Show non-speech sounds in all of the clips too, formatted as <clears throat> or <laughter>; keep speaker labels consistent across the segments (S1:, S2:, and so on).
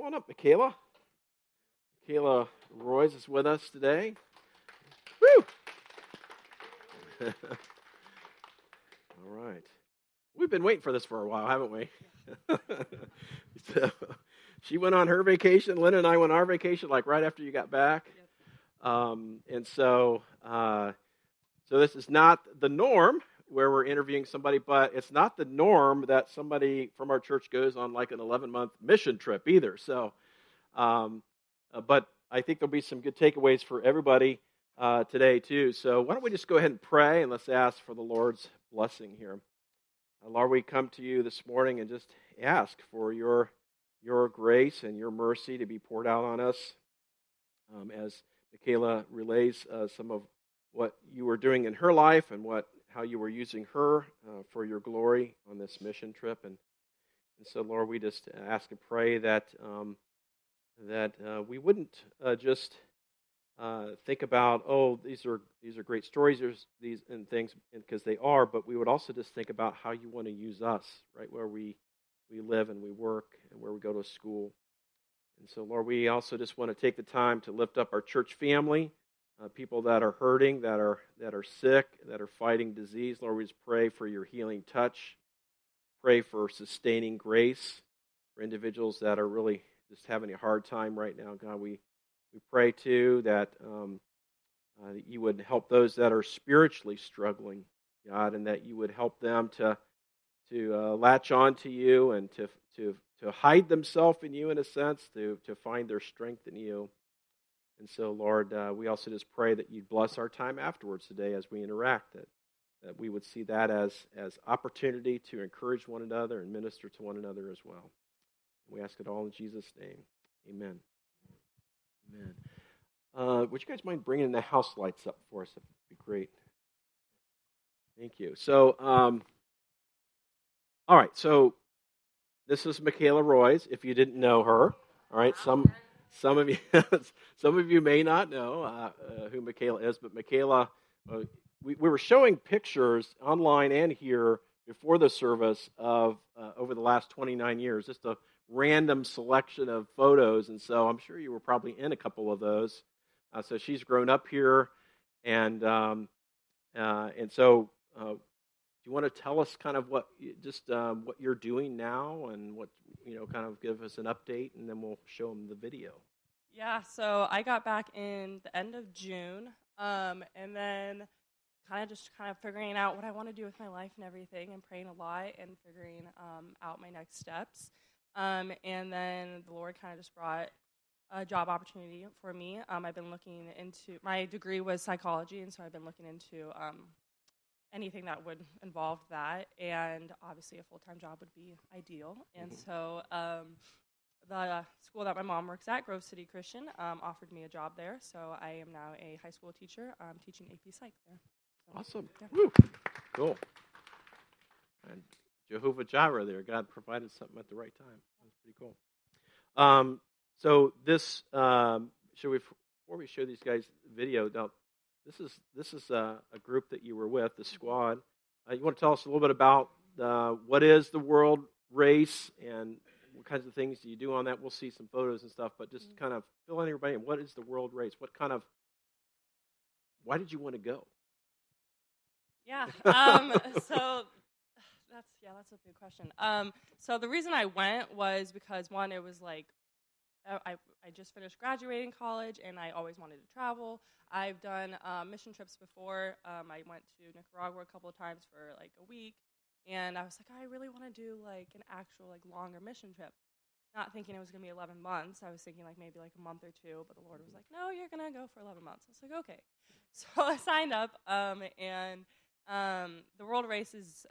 S1: Come on up, Michaela. Michaela Royce is with us today. Woo! <laughs> All right. We've been waiting for this for a while, haven't we? so, <laughs> she went on her vacation. Lynn and I went on our vacation like right after you got back. Um, and so, uh, so this is not the norm where we're interviewing somebody, but it's not the norm that somebody from our church goes on like an 11 month mission trip either. So, um, uh, but I think there'll be some good takeaways for everybody uh, today too. So why don't we just go ahead and pray and let's ask for the Lord's blessing here. Uh, Lord, we come to you this morning and just ask for your your grace and your mercy to be poured out on us um, as Michaela relays uh, some of what you were doing in her life and what how you were using her uh, for your glory on this mission trip. And, and so, Lord, we just ask and pray that, um, that uh, we wouldn't uh, just uh, think about, oh, these are, these are great stories these, and things, because they are, but we would also just think about how you want to use us, right, where we, we live and we work and where we go to school. And so, Lord, we also just want to take the time to lift up our church family uh, people that are hurting, that are that are sick, that are fighting disease. Lord, we just pray for your healing touch. Pray for sustaining grace for individuals that are really just having a hard time right now. God, we we pray too that um, uh, that you would help those that are spiritually struggling, God, and that you would help them to to uh, latch on to you and to to to hide themselves in you in a sense, to to find their strength in you. And so, Lord, uh, we also just pray that you'd bless our time afterwards today as we interact, that, that we would see that as, as opportunity to encourage one another and minister to one another as well. We ask it all in Jesus' name. Amen. Amen. Uh, would you guys mind bringing the house lights up for us? That would be great. Thank you. So, um, all right. So, this is Michaela Royce. If you didn't know her, all right. Some some of you, <laughs> some of you may not know uh, uh, who Michaela is, but Michaela, uh, we, we, were showing pictures online and here before the service of uh, over the last 29 years, just a random selection of photos, and so I'm sure you were probably in a couple of those. Uh, so she's grown up here, and um, uh, and so do you want to tell us kind of what just um, what you're doing now and what you know kind of give us an update and then we'll show them the video?
S2: Yeah so i got back in the end of june um, and then kind of just kind of figuring out what i want to do with my life and everything and praying a lot and figuring um, out my next steps. Um, and then the lord kind of just brought a job opportunity for me. Um, i've been looking into my degree was psychology and so i've been looking into um, anything that would involve that, and obviously a full time job would be ideal. And mm-hmm. so um, the school that my mom works at, Grove City Christian, um, offered me a job there. So I am now a high school teacher um, teaching AP Psych there.
S1: So, awesome. Yeah. Cool. And Jehovah Jireh there, God provided something at the right time. That's pretty cool. Um, so this, um, should we, before we show these guys video, now this is this is a, a group that you were with, the squad. Uh, you want to tell us a little bit about uh, what is the world race and what kinds of things do you do on that? We'll see some photos and stuff, but just mm-hmm. kind of fill in everybody in. What is the world race? What kind of why did you want to go?
S2: Yeah. <laughs> Um, so <sighs> that's yeah, that's a big question. Um, so the reason I went was because one, it was like I, I just finished graduating college and I always wanted to travel. I've done uh, mission trips before. Um, I went to Nicaragua a couple of times for like a week, and I was like, I really want to do like an actual like longer mission trip. Not thinking it was gonna be 11 months. I was thinking like maybe like a month or two, but the Lord was like, No, you're gonna go for 11 months. I was like, Okay. <laughs> So I signed up, um, and um, the world race is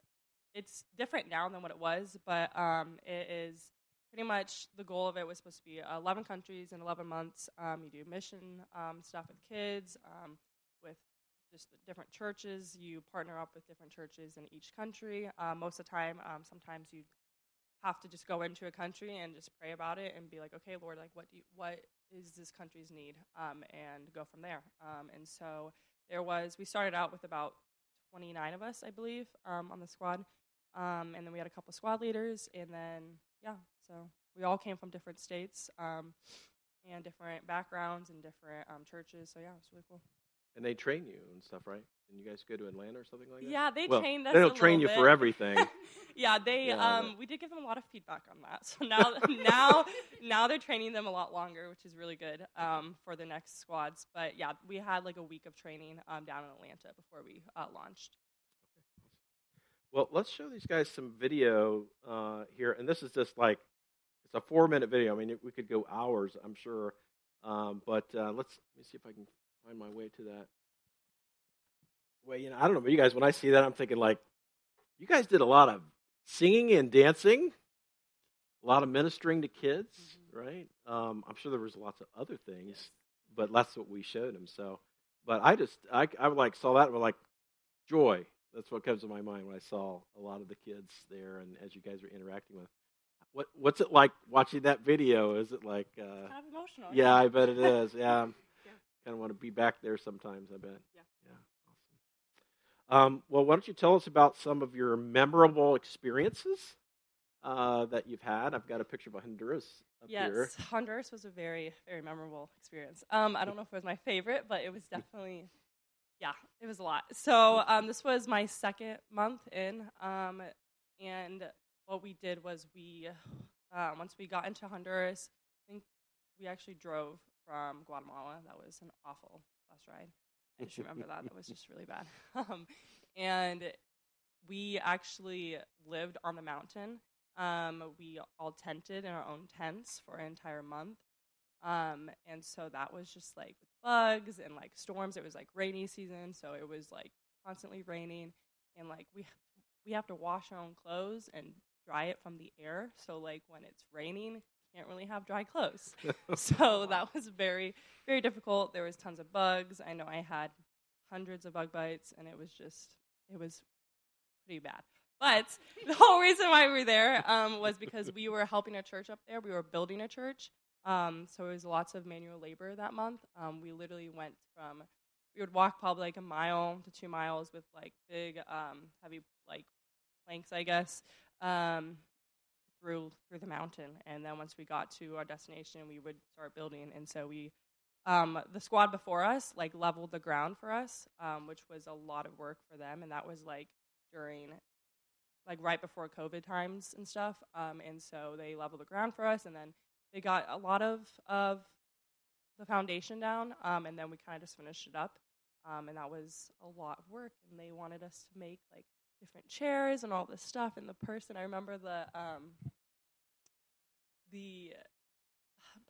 S2: it's different now than what it was, but um, it is pretty much the goal of it was supposed to be 11 countries in 11 months. Um, you do mission um, stuff with kids, um, with just different churches. You partner up with different churches in each country. Uh, most of the time, um, sometimes you have to just go into a country and just pray about it and be like, okay, Lord, like what do you, what is this country's need, um, and go from there. and so there was. We started out with about 29 of us, I believe, on the squad. Um, and then we had a couple squad leaders, and then yeah, so we all came from different states um, and different backgrounds and different um, churches. So yeah, it was really cool.
S1: And they train you and stuff, right? And you guys go to Atlanta or something like that?
S2: Yeah, they
S1: well,
S2: trained us.
S1: They
S2: a
S1: don't train you
S2: little
S1: for everything. <laughs>
S2: yeah, they.
S1: Yeah,
S2: um, we did give them a lot of feedback on that. <laughs> So now, now, now they're training them a lot longer, which is really good um, for the next squads. But yeah, we had like a week of training um, down in Atlanta before we uh, launched.
S1: Well, let's show these guys some video uh, here, and this is just like it's a four-minute video. I mean, it, we could go hours, I'm sure, um, but uh, let's let me see if I can find my way to that. Well, you know, I don't know, but you guys, when I see that, I'm thinking like, you guys did a lot of singing and dancing, a lot of ministering to kids, right? Um, I'm sure there was lots of other things, but that's what we showed them. So, but I just, I, I like saw that and was like, joy. That's what comes to my mind when I saw a lot of the kids there, and as you guys were interacting with. What what's it like watching that video? Is it like? Uh,
S2: Kind of emotional.
S1: yeah, I bet it is. <laughs> Yeah,
S2: Yeah.
S1: kind of want to be back there sometimes. I bet.
S2: Yeah.
S1: Yeah. Awesome. Um, well, why don't you tell us about some of your memorable experiences uh, that you've had? I've got a picture of Honduras up
S2: Yes,
S1: here.
S2: Honduras was a very, very memorable experience. Um, I don't know if it was my favorite, but it was <laughs> definitely, yeah, it was a lot. So um, this was my second month in, um, and what we did was we, uh, once we got into Honduras, I think we actually drove from Guatemala. That was an awful bus ride. I just remember that. That was just really bad. <laughs> Um, and we actually lived on the mountain. Um, we all tented in our own tents for an entire month. Um, and so that was just like bugs and like storms. It was like rainy season, so it was like constantly raining, and like we we have to wash our own clothes and dry it from the air. So like when it's raining, you can't really have dry clothes. <laughs> so that was very very difficult. There was tons of bugs. I know I had hundreds of bug bites, and it was just it was pretty bad. But <laughs> the whole reason why we were there um, was because we were helping a church up there. We were building a church, um, so it was lots of manual labor that month. Um, we literally went from we would walk probably like a mile to two miles with like big um, heavy like planks, I guess, um, through through the mountain. And then once we got to our destination, we would start building. And so we um, the squad before us like leveled the ground for us, um, which was a lot of work for them, and that was like during like right before COVID times and stuff. Um, and so they leveled the ground for us, and then they got a lot of of the foundation down, um, and then we kind of just finished it up. Um, and that was a lot of work, and they wanted us to make like different chairs and all this stuff. And the person, I remember the um, the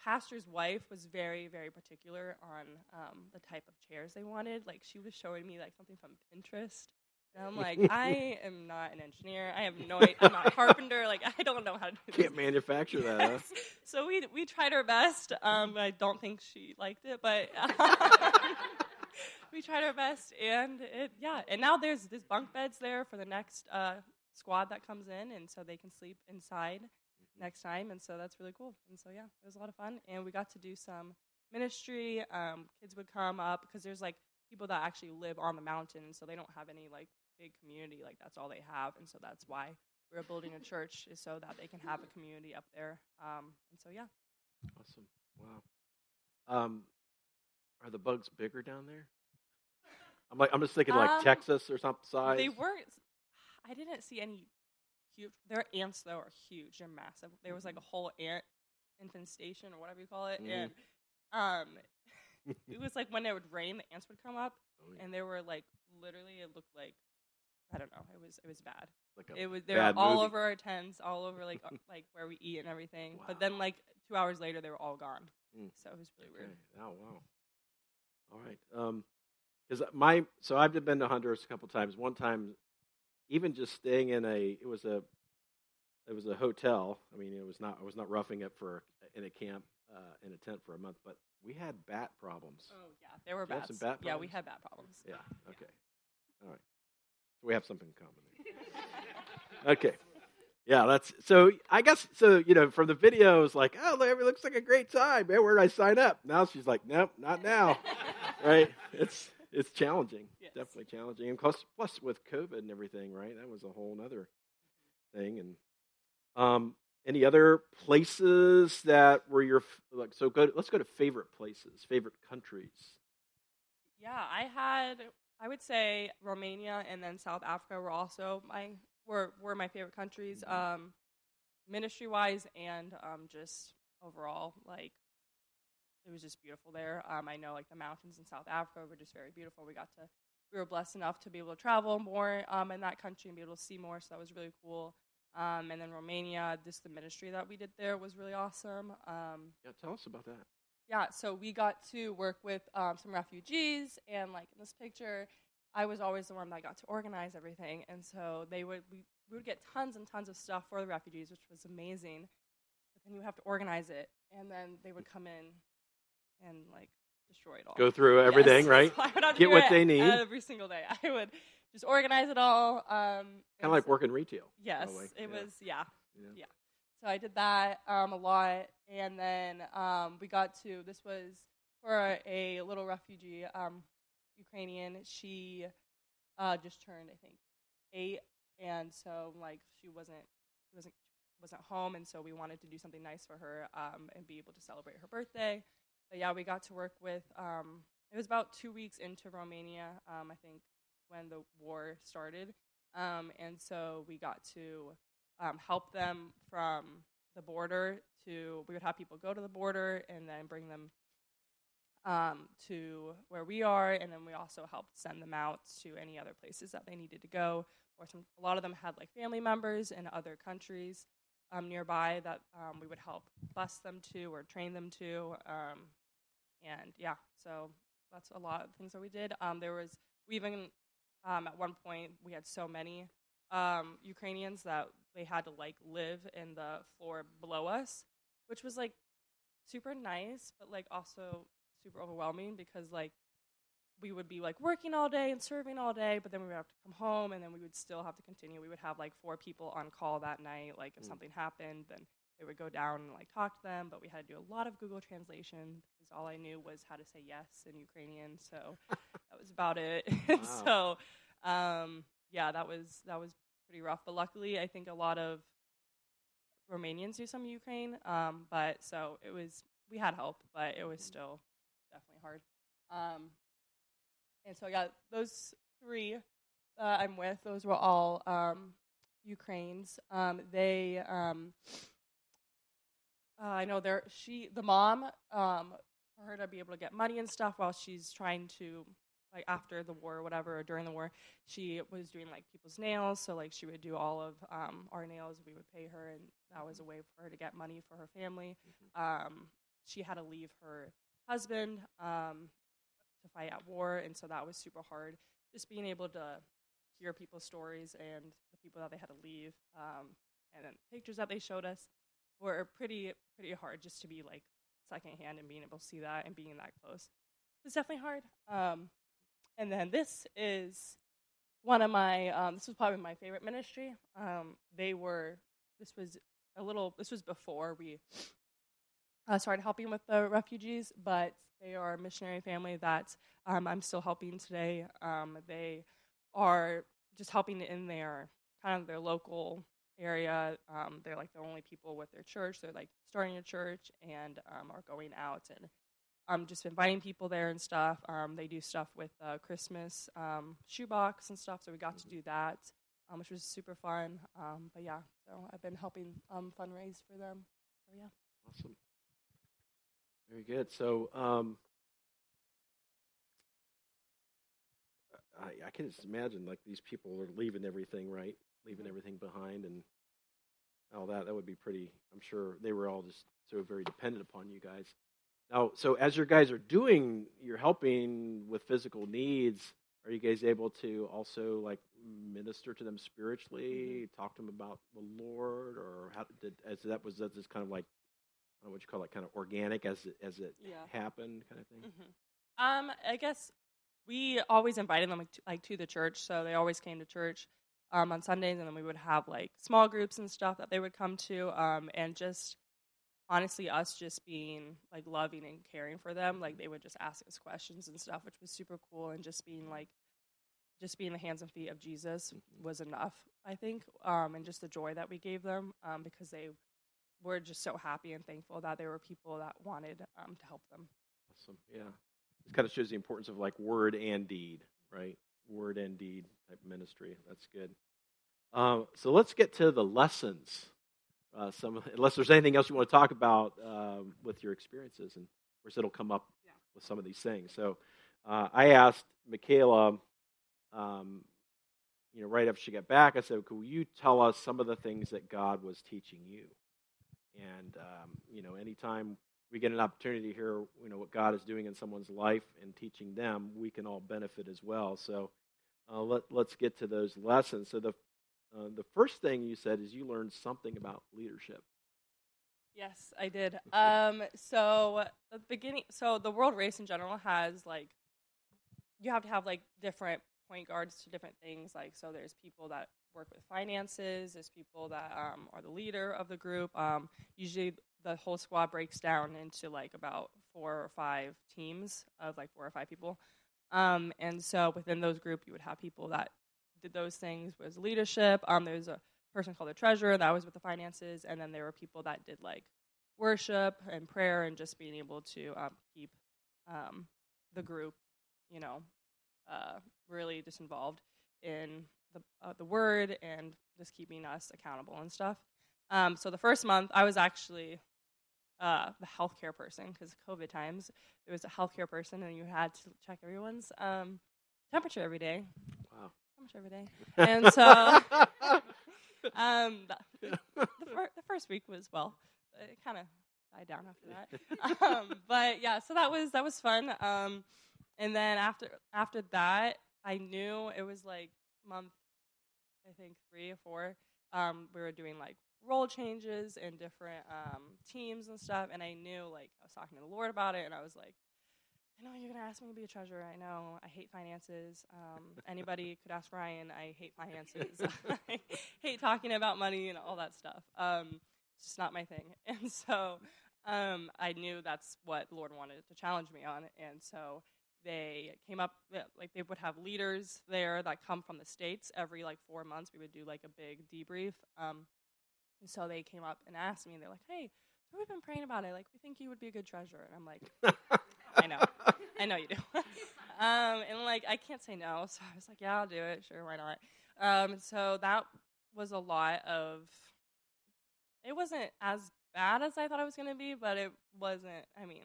S2: pastor's wife was very very particular on um, the type of chairs they wanted. Like she was showing me like something from Pinterest. And I'm like, <laughs> I am not an engineer. I have no idea. I'm not a carpenter. Like, I don't know how to do this.
S1: Can't manufacture that. Huh? <laughs>
S2: So we we tried our best. Um, I don't think she liked it, but <laughs> <laughs> we tried our best, and it yeah. And now there's there's bunk beds there for the next uh, squad that comes in, and so they can sleep inside next time, and so that's really cool. And so yeah, it was a lot of fun, and we got to do some ministry. Um, kids would come up because there's like people that actually live on the mountain, and so they don't have any like big community. Like that's all they have, and so that's why we're building a church is so that they can have a community up there. Um, and so yeah,
S1: Awesome. Wow. Um, are the bugs bigger down there? I'm like, I'm just thinking like
S2: Um,
S1: Texas or some size.
S2: they weren't. I didn't see any huge. Their ants though are huge. They're massive. There was like a whole ant infestation or whatever you call it,
S1: Mhm.
S2: and um, <laughs> it was <laughs> like when it would rain, the ants would come up,
S1: Oh, yeah.
S2: and they were like literally. It looked like I don't know. It was it was bad.
S1: like a
S2: It was they were all
S1: movie.
S2: over our tents, all over like uh, <laughs> like where we eat and everything.
S1: Wow.
S2: But then like two hours later, they were all gone.
S1: Mm.
S2: So it was really weird.
S1: Okay. Oh wow. All right. Um, because my so I've been to Honduras a couple times. One time, even just staying in a it was a it was a hotel. I mean, it was not I was not roughing it for in a camp uh, in a tent for a month, but we had bat problems.
S2: Oh yeah, there were bats.
S1: some bat
S2: yeah, we had bat problems. <laughs>
S1: Yeah. Okay. All right. So we have something in common. <laughs> Okay. Yeah, that's so. I guess so. You know, from the videos, like, oh, it looks like a great time. Man, where did I sign up? Now she's like, nope, not now. <laughs> right? It's it's challenging.
S2: Yes.
S1: Definitely challenging. And plus, plus with COVID and everything, right? That was a whole other thing. And um, any other places that were your like? So go. Let's go to favorite places, favorite countries.
S2: Yeah, I had. I would say Romania and then South Africa were also my were were my favorite countries,
S1: Mhm.
S2: um, ministry wise and um, just overall. Like it was just beautiful there. Um, I know like the mountains in South Africa were just very beautiful. We got to we were blessed enough to be able to travel more um, in that country and be able to see more. So that was really cool. Um, and then Romania, just the ministry that we did there was really awesome. Um,
S1: Yeah, tell us about that.
S2: yeah, so we got to work with um, some refugees, and like in this picture, I was always the one that got to organize everything, and so they would we, we would get tons and tons of stuff for the refugees, which was amazing. But then you have to organize it, and then they would come in and like destroy it all.
S1: Go through everything,
S2: Yes.
S1: right? <laughs>
S2: So
S1: Get what they need.
S2: every single day. <laughs> I would just organize it all. Um,
S1: Kind of like working retail.
S2: Yes, it
S1: Yeah.
S2: was. Yeah,
S1: Yeah.
S2: yeah. So I did that um, a lot, and then um, we got to. This was for a, a little refugee, um, Ukrainian. She uh, just turned, I think, eight, and so like she wasn't, she wasn't, wasn't home, and so we wanted to do something nice for her um, and be able to celebrate her birthday. But yeah, we got to work with. Um, it was about two weeks into Romania, um, I think, when the war started, um, and so we got to um, help them from the border to. We would have people go to the border and then bring them um, to where we are, and then we also helped send them out to any other places that they needed to go. Or some, a lot of them had like family members in other countries um, nearby that um, we would help bus them to or train them to. And yeah, so that's a lot of things that we did. Um, there was we even um, at one point we had so many um, Ukrainians that they had to like live in the floor below us, which was like super nice, but like also super overwhelming because like we would be like working all day and serving all day, but then we would have to come home and then we would still have to continue. We would have like four people on call that night. Like if
S1: Mm.
S2: something happened, then they would go down and like talk to them. But we had to do a lot of Google translation because all I knew was how to say yes in Ukrainian. So that was about it. <laughs>
S1: Wow.
S2: so um, yeah, that was that was pretty rough. But luckily, I think a lot of Romanians do some Ukraine. Um, but so it was we had help, but it was still definitely hard. Um, and so yeah, those three that I'm with, those were all um, Ukraines. Um, they, um, uh, I know they're she, the mom, um, for her to be able to get money and stuff while she's trying to, like after the war or whatever, or during the war, she was doing like people's nails. So like she would do all of um, our nails. We would pay her, and that was a way for her to get money for her family. Um, she had to leave her husband um, to fight at war, and so that was super hard. Just being able to hear people's stories and the people that they had to leave, um, and then pictures that they showed us were pretty pretty hard. Just to be like secondhand and being able to see that and being that close, it's definitely hard. Um, and then this is one of my um, this was probably my favorite ministry. Um, they were this was a little this was before we uh, started helping with the refugees, but they are a missionary family that um, I'm still helping today. Um, they are just helping in their kind of their local area. Um, they're like the only people with their church. They're like starting a church and um, are going out and um, just inviting people there and stuff. Um, they do stuff with uh, Christmas um, shoebox and stuff, so we got to do that, um, which was super fun. Um, but yeah, so I've been helping um, fundraise for them. So yeah.
S1: Awesome. Very good. So, um, I, I can just imagine like these people are leaving everything, right? Leaving
S2: Mhm.
S1: everything behind and all that. That would be pretty. I'm sure they were all just so very dependent upon you guys. Now, so as your guys are doing, you're helping with physical needs. Are you guys able to also like minister to them spiritually, talk to them about the Lord, or how did as that was that just kind of like I don't know what you call it, kind of organic as it as it
S2: Yeah.
S1: happened, kind of thing.
S2: hmm Um, I guess we always invited them like to, like to the church, so they always came to church um, on Sundays, and then we would have like small groups and stuff that they would come to, um, and just honestly, us just being like loving and caring for them, like they would just ask us questions and stuff, which was super cool, and just being like, just being the hands and feet of Jesus was enough, I think, um, and just the joy that we gave them, um, because they were just so happy and thankful that there were people that wanted um, to help them.
S1: Awesome. Yeah. This kind of shows the importance of like word and deed, right? Word and deed type ministry. That's good. Um, so let's get to the lessons. Uh, some, unless there's anything else you want to talk about um, with your experiences, and of course it'll come up
S2: Yeah.
S1: with some of these things. So uh, I asked Michaela, um, you know, right after she got back, I said, "Could you tell us some of the things that God was teaching you?" And um, you know, anytime we get an opportunity to hear, you know, what God is doing in someone's life and teaching them, we can all benefit as well. So uh, let let's get to those lessons. So the uh, the first thing you said is you learned something about leadership.
S2: Yes, I did. Um, so the beginning, so the world race in general has like, you have to have like different point guards to different things. Like, so there's people that work with finances. There's people that um, are the leader of the group. Um, usually, the whole squad breaks down into like about four or five teams of like four or five people. Um, and so within those group, you would have people that did those things was leadership. Um, was a person called the treasurer that was with the finances, and then there were people that did like worship and prayer and just being able to um, keep um, the group, you know, uh, really just involved in the uh, the word and just keeping us accountable and stuff. Um, so the first month, I was actually uh, the healthcare person because COVID times. There was a healthcare person, and you had to check everyone's um, temperature every day.
S1: Wow.
S2: Temperature every day, and so <laughs> um, the, the, fir- the first week was well, it kind of died down after that. um, but yeah, so that was that was fun. Um, and then after after that, I knew it was like month, I think three or four. Um, we were doing like role changes and different um, teams and stuff, and I knew like I was talking to the Lord about it, and I was like. I know you're gonna ask me to be a treasurer. I know I hate finances. Um, <laughs> anybody could ask Ryan. I hate finances. <laughs> I hate talking about money and all that stuff. Um, it's just not my thing. <laughs> And so um, I knew that's what the Lord wanted to challenge me on. And so they came up, like they would have leaders there that come from the States every like four months. We would do like a big debrief. Um, and so they came up and asked me, and they're like, hey, so we've been praying about it. Like, we think you would be a good treasurer. And I'm like, I know. I know you do. <laughs> um, and like, I can't say no. So I was like, yeah, I'll do it. Sure, why not? Um, so that was a lot of. It wasn't as bad as I thought it was going to be, but it wasn't. I mean,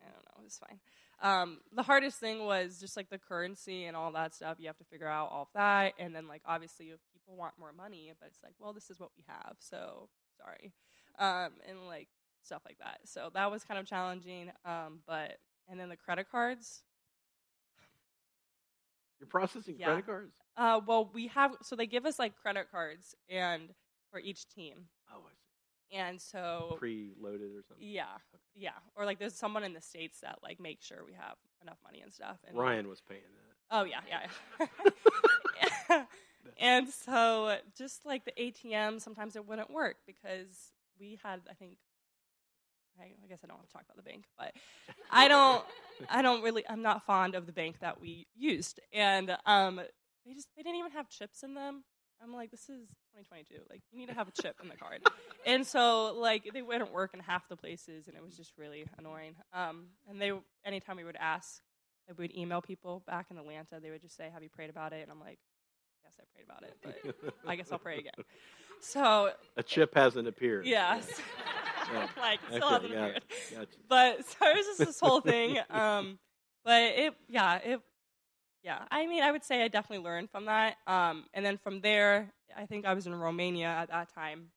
S2: I don't know. It was fine. Um, the hardest thing was just like the currency and all that stuff. You have to figure out all of that, and then like obviously if people want more money, but it's like, well, this is what we have, so sorry, um, and like stuff like that. So that was kind of challenging. Um, but and then the credit cards.
S1: You're processing
S2: Yeah.
S1: credit cards?
S2: Uh, well, we have so they give us like credit cards and for each team,
S1: Oh, I
S2: and so.
S1: Pre-loaded or something.
S2: yeah, yeah, or like there's someone in the states that like make sure we have enough money and stuff. And
S1: Ryan was paying that.
S2: Oh yeah, yeah. yeah. <laughs> <laughs> and so just like the ATM, sometimes it wouldn't work because we had, I think, I, I guess I don't want to talk about the bank, but I don't, I don't really, I'm not fond of the bank that we used, and um, they just they didn't even have chips in them. I'm like, this is 2022. Like, you need to have a chip in the card. <laughs> and so, like, they wouldn't work in half the places, and it was just really annoying. Um, and they, anytime we would ask, like, we would email people back in Atlanta, they would just say, "Have you prayed about it?" And I'm like, "Yes, I prayed about it, but I guess I'll pray again." So,
S1: A chip hasn't appeared.
S2: yes,
S1: Yeah. <laughs>
S2: like still
S1: Okay,
S2: hasn't
S1: got
S2: appeared.
S1: Gotcha.
S2: But so it was just this whole thing. <laughs> Um, but it, yeah, it, yeah. I mean, I would say I definitely learned from that. Um, and then from there, I think I was in Romania at that time.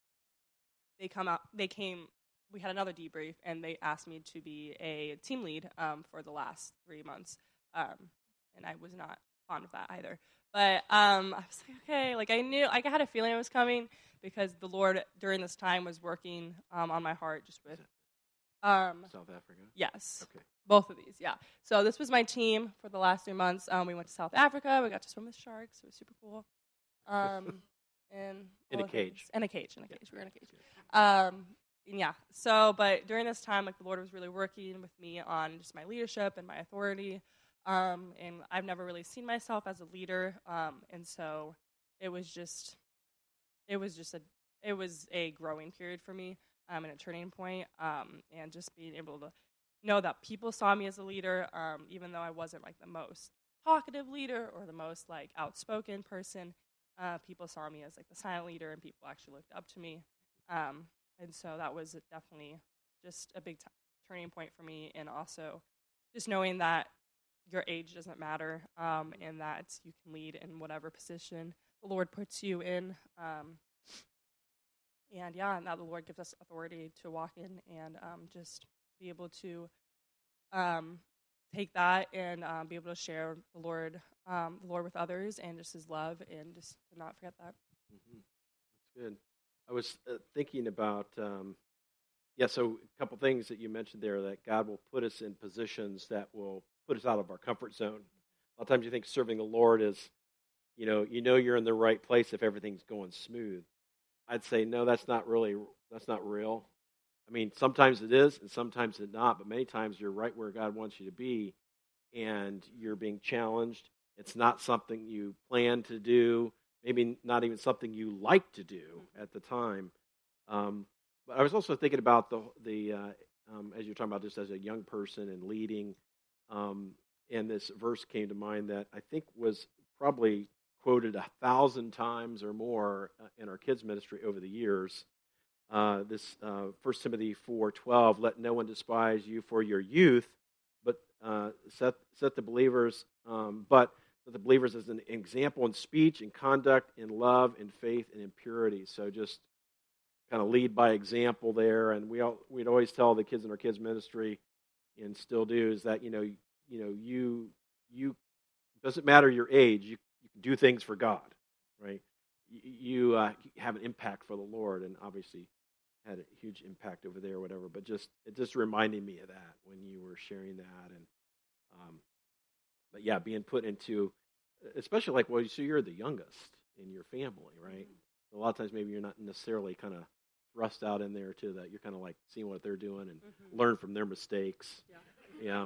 S2: They come out. They came. We had another debrief, and they asked me to be a team lead um, for the last three months. Um, and I was not fond of that either. But um, I was like, okay, like I knew, like I had a feeling it was coming because the Lord during this time was working um, on my heart, just with um,
S1: South Africa.
S2: yes,
S1: Okay.
S2: Both of these, yeah. So this was my team for the last three months. Um, we went to South Africa. We got to swim with sharks. It was super cool. Um, <laughs> and
S1: In a cage.
S2: In a cage. In a cage. We were in a cage. Um, and yeah. So, but during this time, like the Lord was really working with me on just my leadership and my authority. Um, and I've never really seen myself as a leader. Um, and so it was just, it was just a, it was a growing period for me. um, and a turning point, um, and just being able to know that people saw me as a leader, um, even though I wasn't like the most talkative leader or the most like outspoken person. Uh, people saw me as like the silent leader, and people actually looked up to me. Um, and so that was definitely just a big t- turning point for me, and also just knowing that your age doesn't matter, um, and that you can lead in whatever position the Lord puts you in. Um, and yeah, now the Lord gives us authority to walk in and um, just be able to um, take that and um, be able to share the Lord, um, the Lord with others, and just His love, and just to not forget that.
S1: Mm-hmm. That's good. I was uh, thinking about, um, yeah. So a couple things that you mentioned there that God will put us in positions that will put us out of our comfort zone. A lot of times you think serving the Lord is, you know, you know you're in the right place if everything's going smooth. I'd say no, that's not really that's not real. I mean, sometimes it is, and sometimes it's not. But many times you're right where God wants you to be, and you're being challenged. It's not something you plan to do. Maybe not even something you like to do at the time. Um, but I was also thinking about the the uh, um, as you're talking about just as a young person and leading. Um, and this verse came to mind that I think was probably quoted a thousand times or more uh, in our kids ministry over the years. Uh, this uh, 1 Timothy 4:12, let no one despise you for your youth, but uh, set set the believers, um, but the believers as an example in speech and conduct, in love, in faith, and in purity. So just kind of lead by example there. And we all, we'd always tell the kids in our kids ministry, and still do, is that you know you know you you doesn't matter your age, you, you can do things for God, right? You, you uh, have an impact for the Lord, and obviously had a huge impact over there, or whatever. But just it just reminded me of that when you were sharing that, and um, but yeah, being put into, especially like well, so you're the youngest in your family, right? Mm-hmm. A lot of times, maybe you're not necessarily kind of thrust out in there to that. You're kind of like seeing what they're doing and mm-hmm. learn from their mistakes.
S2: Yeah.
S1: Yeah.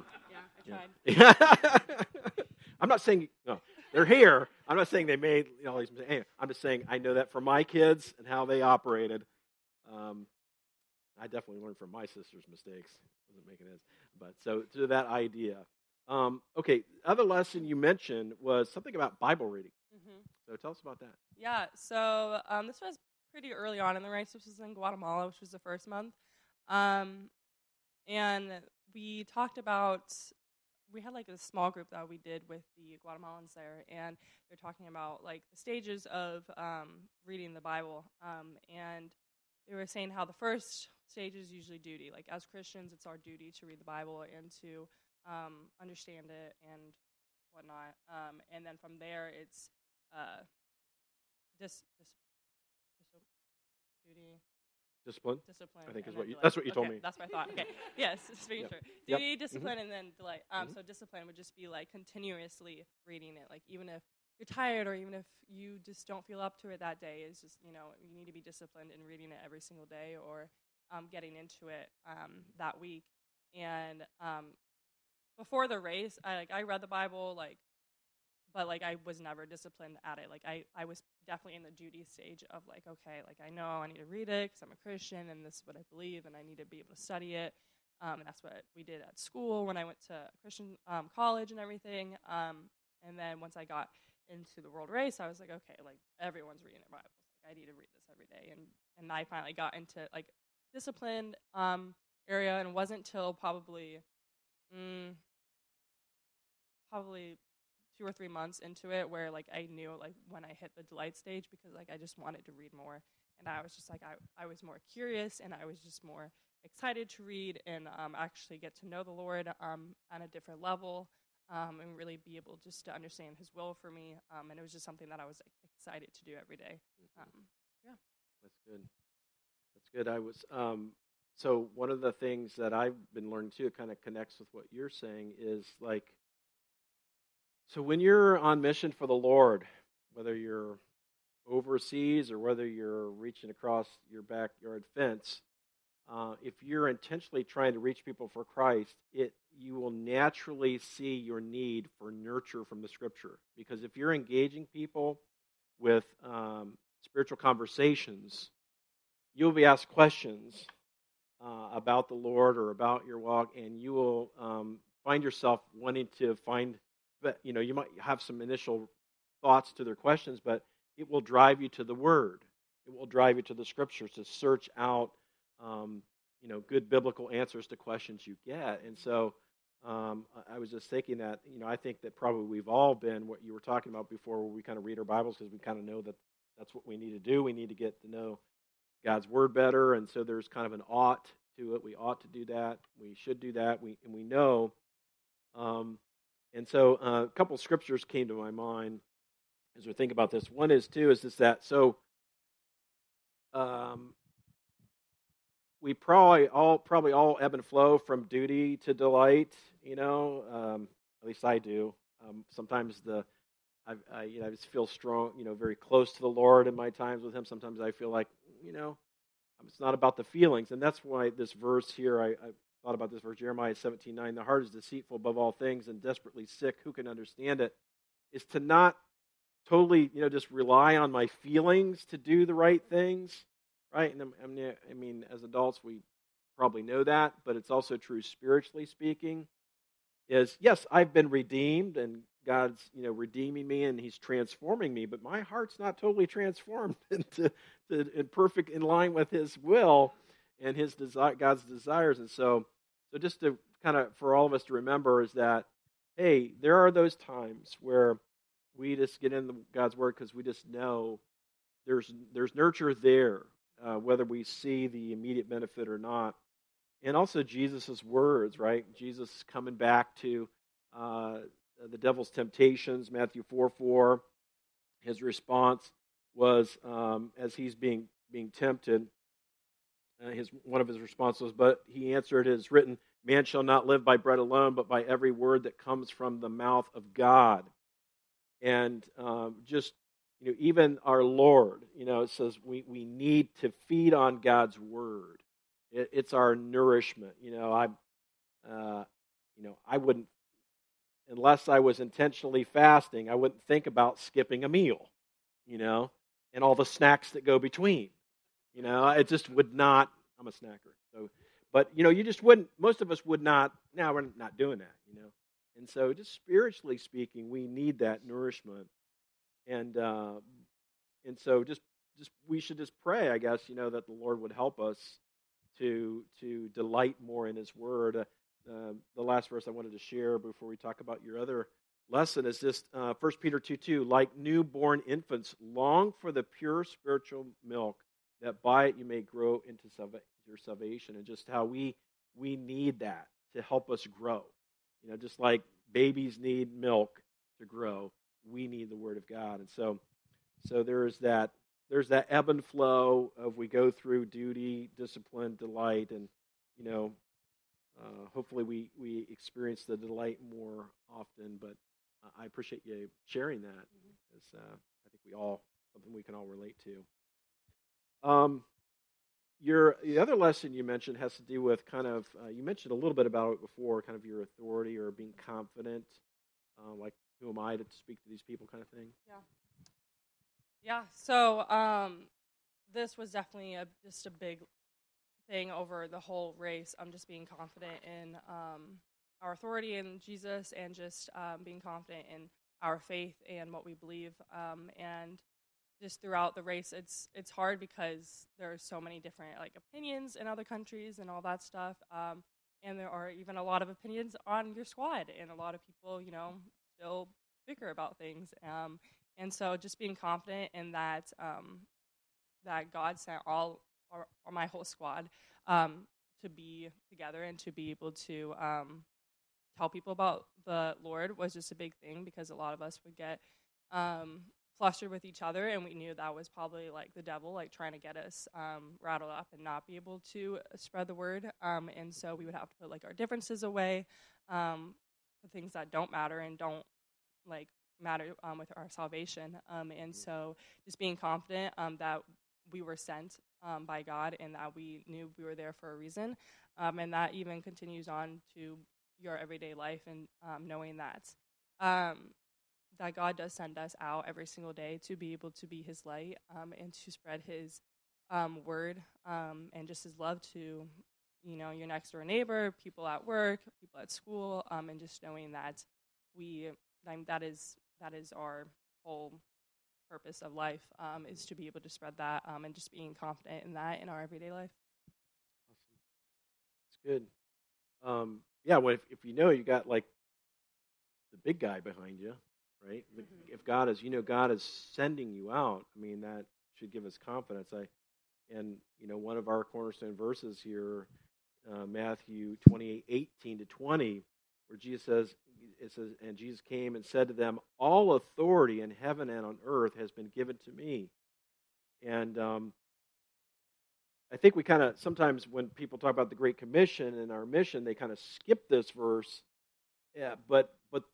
S1: Yeah, I tried. Yeah. <laughs> I'm not saying no. They're here. I'm not saying they made you know, all these mistakes. I'm just saying I know that for my kids and how they operated. Um, I definitely learned from my sister's mistakes. Wasn't making it, but so to that idea. Um, okay, other lesson you mentioned was something about Bible reading. Mm-hmm. So tell us about that.
S2: Yeah, so um, this was pretty early on in the race. This was in Guatemala, which was the first month, um, and we talked about. We had like a small group that we did with the Guatemalans there, and they're talking about like the stages of um, reading the Bible, um, and they were saying how the first stage is usually duty. Like as Christians, it's our duty to read the Bible and to um, understand it and whatnot. Um, and then from there, it's uh, dis, dis, dis, duty.
S1: Discipline.
S2: Discipline.
S1: I think is what you. That's what you told me.
S2: That's what I thought. Okay. <laughs> yes, just making yep. sure. Duty, yep. discipline, mm-hmm. and then delight. Um, mm-hmm. So discipline would just be like continuously reading it. Like even if you're tired or even if you just don't feel up to it that day is just you know you need to be disciplined in reading it every single day or um, getting into it um, that week. And um, before the race i like i read the bible like but like i was never disciplined at it. Like i, I was definitely in the duty stage of like okay like i know i need to read it because i'm a christian and this is what i believe and i need to be able to study it. Um, and that's what we did at school when i went to christian um, college and everything. Um, and then once i got into the world race, I was like, okay, like everyone's reading their Bibles. Like I need to read this every day. And and I finally got into like disciplined um, area, and wasn't till probably mm, probably two or three months into it where like I knew like when I hit the delight stage because like I just wanted to read more and I was just like I, I was more curious and I was just more excited to read and um, actually get to know the Lord um, on a different level um, and really be able just to understand His will for me. Um, and it was just something that I was excited to do every day. Mm-hmm. Um, yeah,
S1: that's good. That's good. I was um, so one of the things that I've been learning too, kind of connects with what you're saying, is like so when you're on mission for the Lord, whether you're overseas or whether you're reaching across your backyard fence, uh, if you're intentionally trying to reach people for Christ, it you will naturally see your need for nurture from the Scripture. Because if you're engaging people with um, spiritual conversations, you'll be asked questions uh, about the Lord or about your walk, and you will um, find yourself wanting to find, but you know, you might have some initial thoughts to their questions, but it will drive you to the Word. It will drive you to the Scriptures to search out, um, you know, good biblical answers to questions you get. And so, um, I was just thinking that, you know, I think that probably we've all been what you were talking about before, where we kind of read our Bibles because we kind of know that that's what we need to do. We need to get to know God's Word better, and so there's kind of an ought to it. We ought to do that. We should do that. We and we know. Um, and so uh, a couple scriptures came to my mind as we think about this. One is too is this that so. Um, we probably all probably all ebb and flow from duty to delight. You know, um, at least I do. Um, sometimes the I, I, you know I just feel strong, you know, very close to the Lord in my times with Him. Sometimes I feel like you know, it's not about the feelings, and that's why this verse here. I, I thought about this verse, Jeremiah seventeen nine. The heart is deceitful above all things and desperately sick. Who can understand it? Is to not totally, you know, just rely on my feelings to do the right things right? And um, I mean, I mean, as adults, we probably know that, but it's also true spiritually speaking. Is yes, I've been redeemed, and God's you know redeeming me, and He's transforming me, but my heart's not totally transformed <laughs> into to, in perfect in line with His will and His desire, God's desires, and so so just to kind of for all of us to remember is that hey, there are those times where we just get in God's word because we just know there's there's nurture there uh, whether we see the immediate benefit or not. And also Jesus' words, right? Jesus coming back to uh, the devil's temptations, Matthew 4 4. His response was um, as he's being being tempted. Uh, his one of his responses was, "But he answered, it is written, Man shall not live by bread alone, but by every word that comes from the mouth of God." And um, just you know, even our Lord, you know, it says we, we need to feed on God's word. It, it's our nourishment. You know, I, uh, you know, I wouldn't, unless I was intentionally fasting, I wouldn't think about skipping a meal, you know, and all the snacks that go between. You know, it just would not. I'm a snacker, so, but you know, you just wouldn't. Most of us would not. Now we're not doing that, you know, and so just spiritually speaking, we need that nourishment and uh, and so just just we should just pray, I guess, you know, that the Lord would help us to to delight more in His Word. Uh, uh, the last verse I wanted to share before we talk about your other lesson is just uh, 1 Peter 2 2. Like newborn infants, long for the pure spiritual milk, that by it you may grow into your salvation. And just how we we need that to help us grow. You know, just like babies need milk to grow, we need the Word of God. And so, so there's that there's that ebb and flow of we go through duty, discipline, delight, and you know, uh, hopefully we we experience the delight more often. But I appreciate you sharing that. Mm-hmm. uh, I think we all something we can all relate to. Um, your the other lesson you mentioned has to do with kind of uh, you mentioned a little bit about it before, kind of your authority or being confident, uh, like who am I to speak to these people kind of thing?
S2: Yeah. Yeah. So um, this was definitely a, just a big thing over the whole race. I'm just being confident in um, our authority in Jesus and just um, being confident in our faith and what we believe. Um, and just throughout the race, it's it's hard because there are so many different like opinions in other countries and all that stuff. Um, and there are even a lot of opinions on your squad, and a lot of people, you know, still bicker about things. Um, and so just being confident in that um, that God sent all or, or my whole squad um, to be together and to be able to um, tell people about the Lord was just a big thing because a lot of us would get um, flustered with each other, and we knew that was probably like the devil, like trying to get us um, rattled up and not be able to spread the word. And so we would have to put like our differences away, um, the things that don't matter and don't like matter um, with our salvation. Um, and so just being confident um, that we were sent um, by God and that we knew we were there for a reason. Um, and that even continues on to your everyday life and um, knowing that that God does send us out every single day to be able to be His light and to spread His word and just His love to you know, your next door neighbor, people at work, people at school, um, and just knowing that we that is that is our whole purpose of life um, is to be able to spread that um, and just being confident in that in our everyday life.
S1: Awesome. That's good. Um, yeah, well, if, if you know you got like the big guy behind you, right? Mm-hmm. If God is, you know, God is sending you out. I mean, that should give us confidence. I, and you know, one of our cornerstone verses here, uh, Matthew twenty-eight, eighteen to twenty, where Jesus says, it says, and Jesus came and said to them, "All authority in heaven and on earth has been given to me." And um, I think we kind of sometimes when people talk about the Great Commission and our mission, they kind of skip this verse. Yeah, but but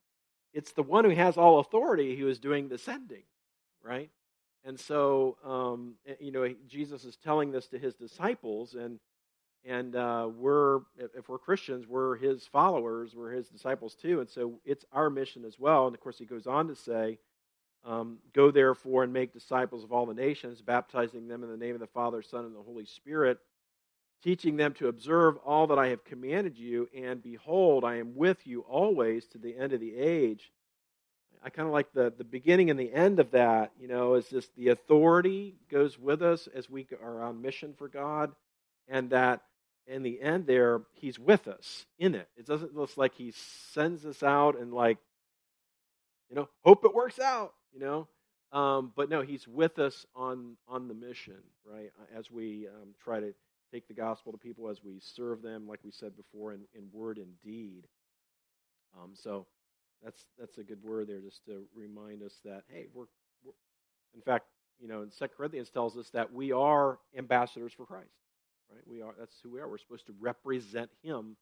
S1: it's the one who has all authority who is doing the sending, right? And so, um, eh, you know, Jesus is telling this to his disciples, and and uh, we're if we're Christians, we're his followers, we're his disciples too, and so it's our mission as well. And of course, he goes on to say, um, "Go therefore and make disciples of all the nations, baptizing them in the name of the Father, Son, and the Holy Spirit." Teaching them to observe all that I have commanded you, and behold, I am with you always to the end of the age. I kind of like the, the beginning and the end of that, you know, is this the authority goes with us as we are on mission for God, and that in the end there, He's with us in it. It doesn't look like He sends us out and like, you know, hope it works out, you know. Um, but no, He's with us on on the mission, right? As we um, try to take the gospel to people, as we serve them, like we said before, in, in word and deed. Um, so that's that's a good word there, just to remind us that hey, we're, we're in fact, you know, Second Corinthians tells us that we are ambassadors for Christ. Right? We are. That's who we are. We're supposed to represent Him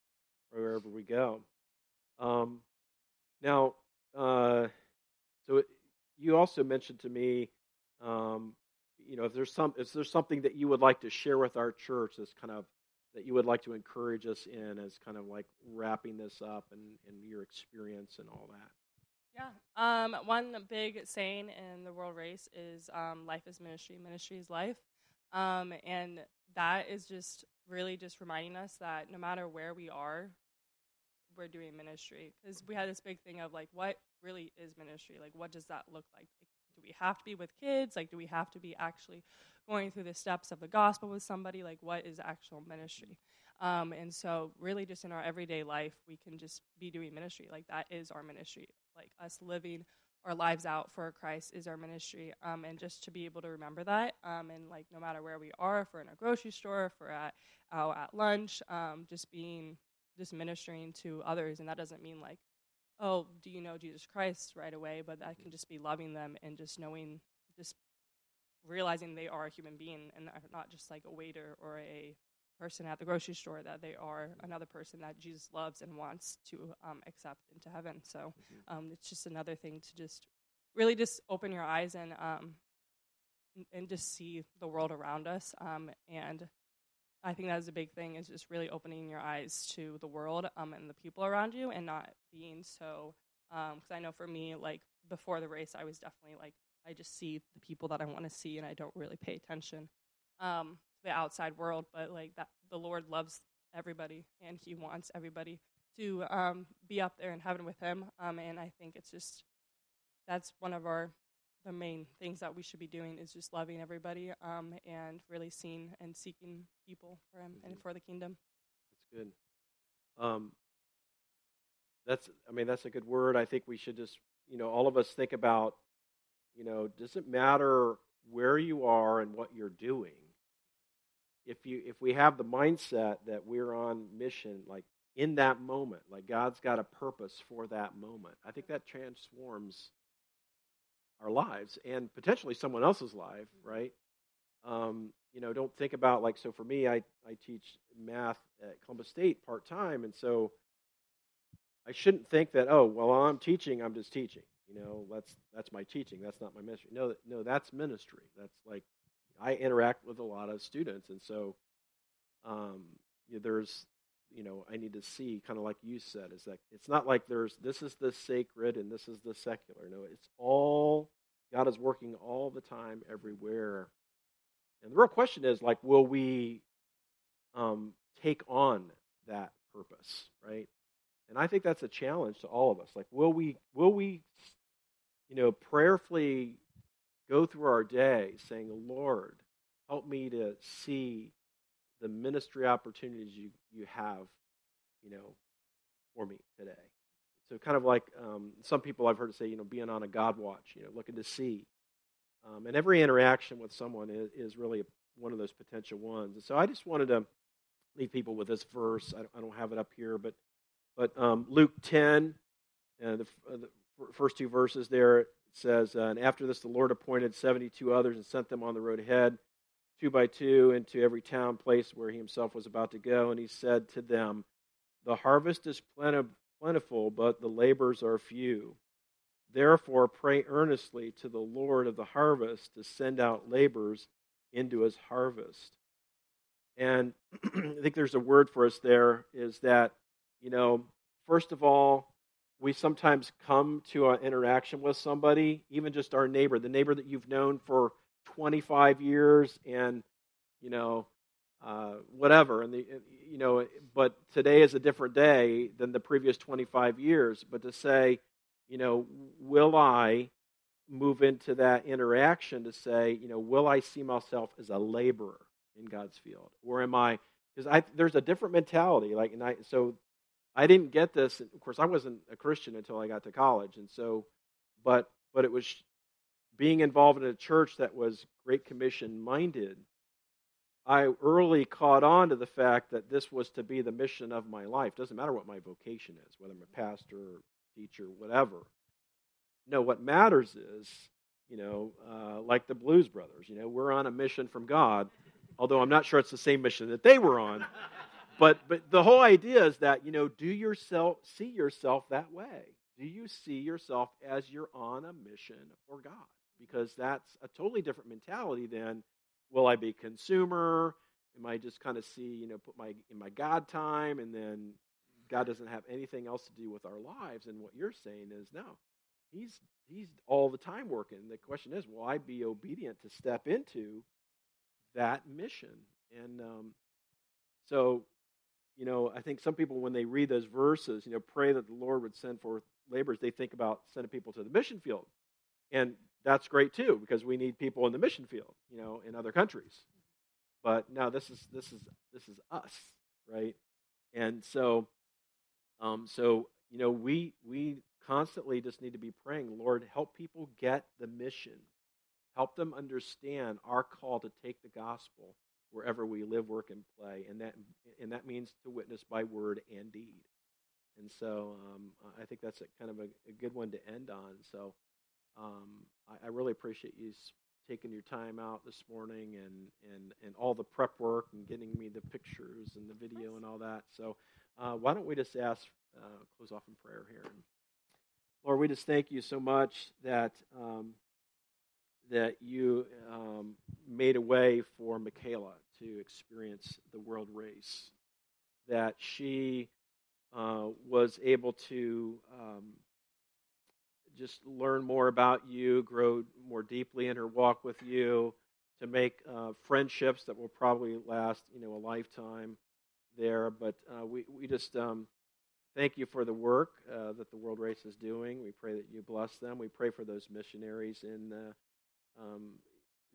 S1: wherever we go. Um, now, uh, so you also mentioned to me, um, you know, if there's some, if there's something that you would like to share with our church, that's kind of that you would like to encourage us in as kind of like wrapping this up and, and your experience and all that?
S2: Yeah. Um, one big saying in the world race is um, life is ministry, ministry is life. Um, and that is just really just reminding us that no matter where we are, we're doing ministry. Because we had this big thing of like, what really is ministry? Like, what does that look like? like? Do we have to be with kids? Like, do we have to be actually going through the steps of the gospel with somebody? Like, what is actual ministry? Um, and so, really, just in our everyday life, we can just be doing ministry. Like, that is our ministry. Like, us living our lives out for Christ is our ministry. Um, and just to be able to remember that, um, and like, no matter where we are, if we're in a grocery store, if we're at, out at lunch, um, just being, just ministering to others. And that doesn't mean like, oh, do you know Jesus Christ right away? But that can just be loving them and just knowing, just realizing they are a human being and not just like a waiter or a person at the grocery store that they are another person that Jesus loves and wants to um, accept into heaven. So mm-hmm. um, it's just another thing to just really just open your eyes and um, and just see the world around us. Um, and I think that's a big thing is just really opening your eyes to the world um, and the people around you, and not being so. Because um, I know for me, like before the race, I was definitely like I just see the people that I want to see, and I don't really pay attention um, the outside world. But like that, the Lord loves everybody, and He wants everybody to um, be up there in heaven with Him. Um, and I think it's just that's one of our the main things that we should be doing is just loving everybody um, and really seeing and seeking people for Him mm-hmm. and for the kingdom.
S1: That's good. Um, that's I mean that's a good word. I think we should just you know all of us think about you know, doesn't matter where you are and what you're doing. If you if we have the mindset that we're on mission, like in that moment, like God's got a purpose for that moment, I think that transforms our lives and potentially someone else's life, right? Um, you know, don't think about like so. For me, I I teach math at Columbus State part time, and so I shouldn't think that oh well I'm teaching, I'm just teaching. You know, that's that's my teaching. That's not my ministry. No, no, that's ministry. That's like I interact with a lot of students, and so um, there's you know I need to see kind of like you said is that it's not like there's this is the sacred and this is the secular. No, it's all God is working all the time, everywhere. And the real question is like, will we um, take on that purpose, right? And I think that's a challenge to all of us. Like, will we, will we, you know, prayerfully go through our day saying, Lord, help me to see the ministry opportunities you, you have, you know, for me today. So kind of like um, some people I've heard say, you know, being on a God watch, you know, looking to see. Um, and every interaction with someone is, is really one of those potential ones. And so I just wanted to leave people with this verse. I don't, I don't have it up here, but but um, Luke 10, uh, the, uh, the, first two verses there, it says, uh, And after this, the Lord appointed 72 others and sent them on the road ahead, two by two, into every town place where he himself was about to go. And he said to them, The harvest is plentiful, but the labors are few. Therefore, pray earnestly to the Lord of the harvest to send out laborers into his harvest. And <clears throat> I think there's a word for us there is that you know, first of all, we sometimes come to an interaction with somebody, even just our neighbor, the neighbor that you've known for 25 years and, you know, uh, whatever. And, the, you know, but today is a different day than the previous 25 years. But to say, you know, will I move into that interaction to say, you know, will I see myself as a laborer in God's field? Or am I, because there's a different mentality. Like, and I, so I didn't get this. Of course, I wasn't a Christian until I got to college, and so, but but it was being involved in a church that was Great Commission minded. I early caught on to the fact that this was to be the mission of my life. Doesn't matter what my vocation is, whether I'm a pastor, or teacher, whatever. No, what matters is, you know, uh, like the Blues Brothers. You know, we're on a mission from God, although I'm not sure it's the same mission that they were on but but the whole idea is that you know do yourself see yourself that way. Do you see yourself as you're on a mission for god? Because that's a totally different mentality than will i be consumer? Am i just kind of see you know put my in my god time and then god doesn't have anything else to do with our lives? And what you're saying is no he's he's all the time working. The question is will i be obedient to step into that mission? And um, so you know, I think some people, when they read those verses, you know, pray that the Lord would send forth laborers, they think about sending people to the mission field. And that's great too, because we need people in the mission field, you know, in other countries. But now this is this is this is us, right? And so um, so you know, we we constantly just need to be praying, Lord, help people get the mission. Help them understand our call to take the gospel wherever we live, work, and play, and that and that means to witness by word and deed. And so um, I think that's a, kind of a, a, good one to end on. So um, I, I, really appreciate you taking your time out this morning and, and, and all the prep work and getting me the pictures and the video and all that. So uh, why don't we just ask, uh, close off in prayer here. Lord, we just thank you so much that um, that you um, made a way for Michaela to experience the world race, that she uh, was able to um, just learn more about you, grow more deeply in her walk with you, to make uh, friendships that will probably last, you know, a lifetime there. But uh, we we just um, thank you for the work uh, that the World Race is doing. We pray that you bless them. We pray for those missionaries in um,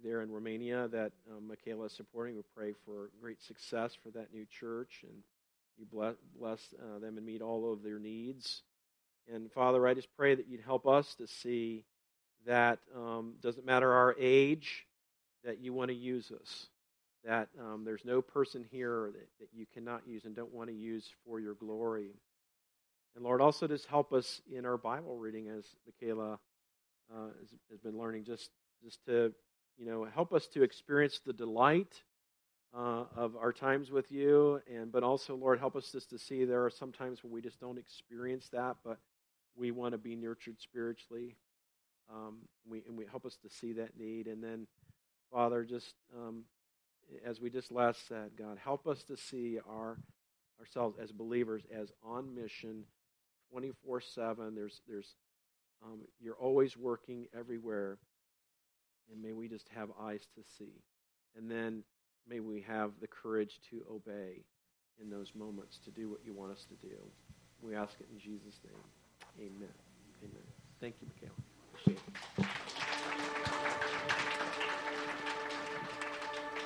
S1: there in Romania that um, Michaela is supporting. We pray for great success for that new church, and you bless, bless uh, them and meet all of their needs. And Father, I just pray that you'd help us to see that um, doesn't matter our age, that you want to use us. That um, there's no person here that, that you cannot use and don't want to use for your glory. And Lord, also just help us in our Bible reading as Michaela uh, has, has been learning just just to, you know, help us to experience the delight uh, of our times with you, and but also, Lord, help us just to see there are some times when we just don't experience that, but we want to be nurtured spiritually. Um, we and we help us to see that need, and then, Father, just um, as we just last said, God, help us to see our ourselves as believers as on mission, twenty four seven. There's there's um, you're always working everywhere and may we just have eyes to see. And then may we have the courage to obey in those moments to do what you want us to do. We ask it in Jesus' name. Amen. Amen. Thank you, Michaela.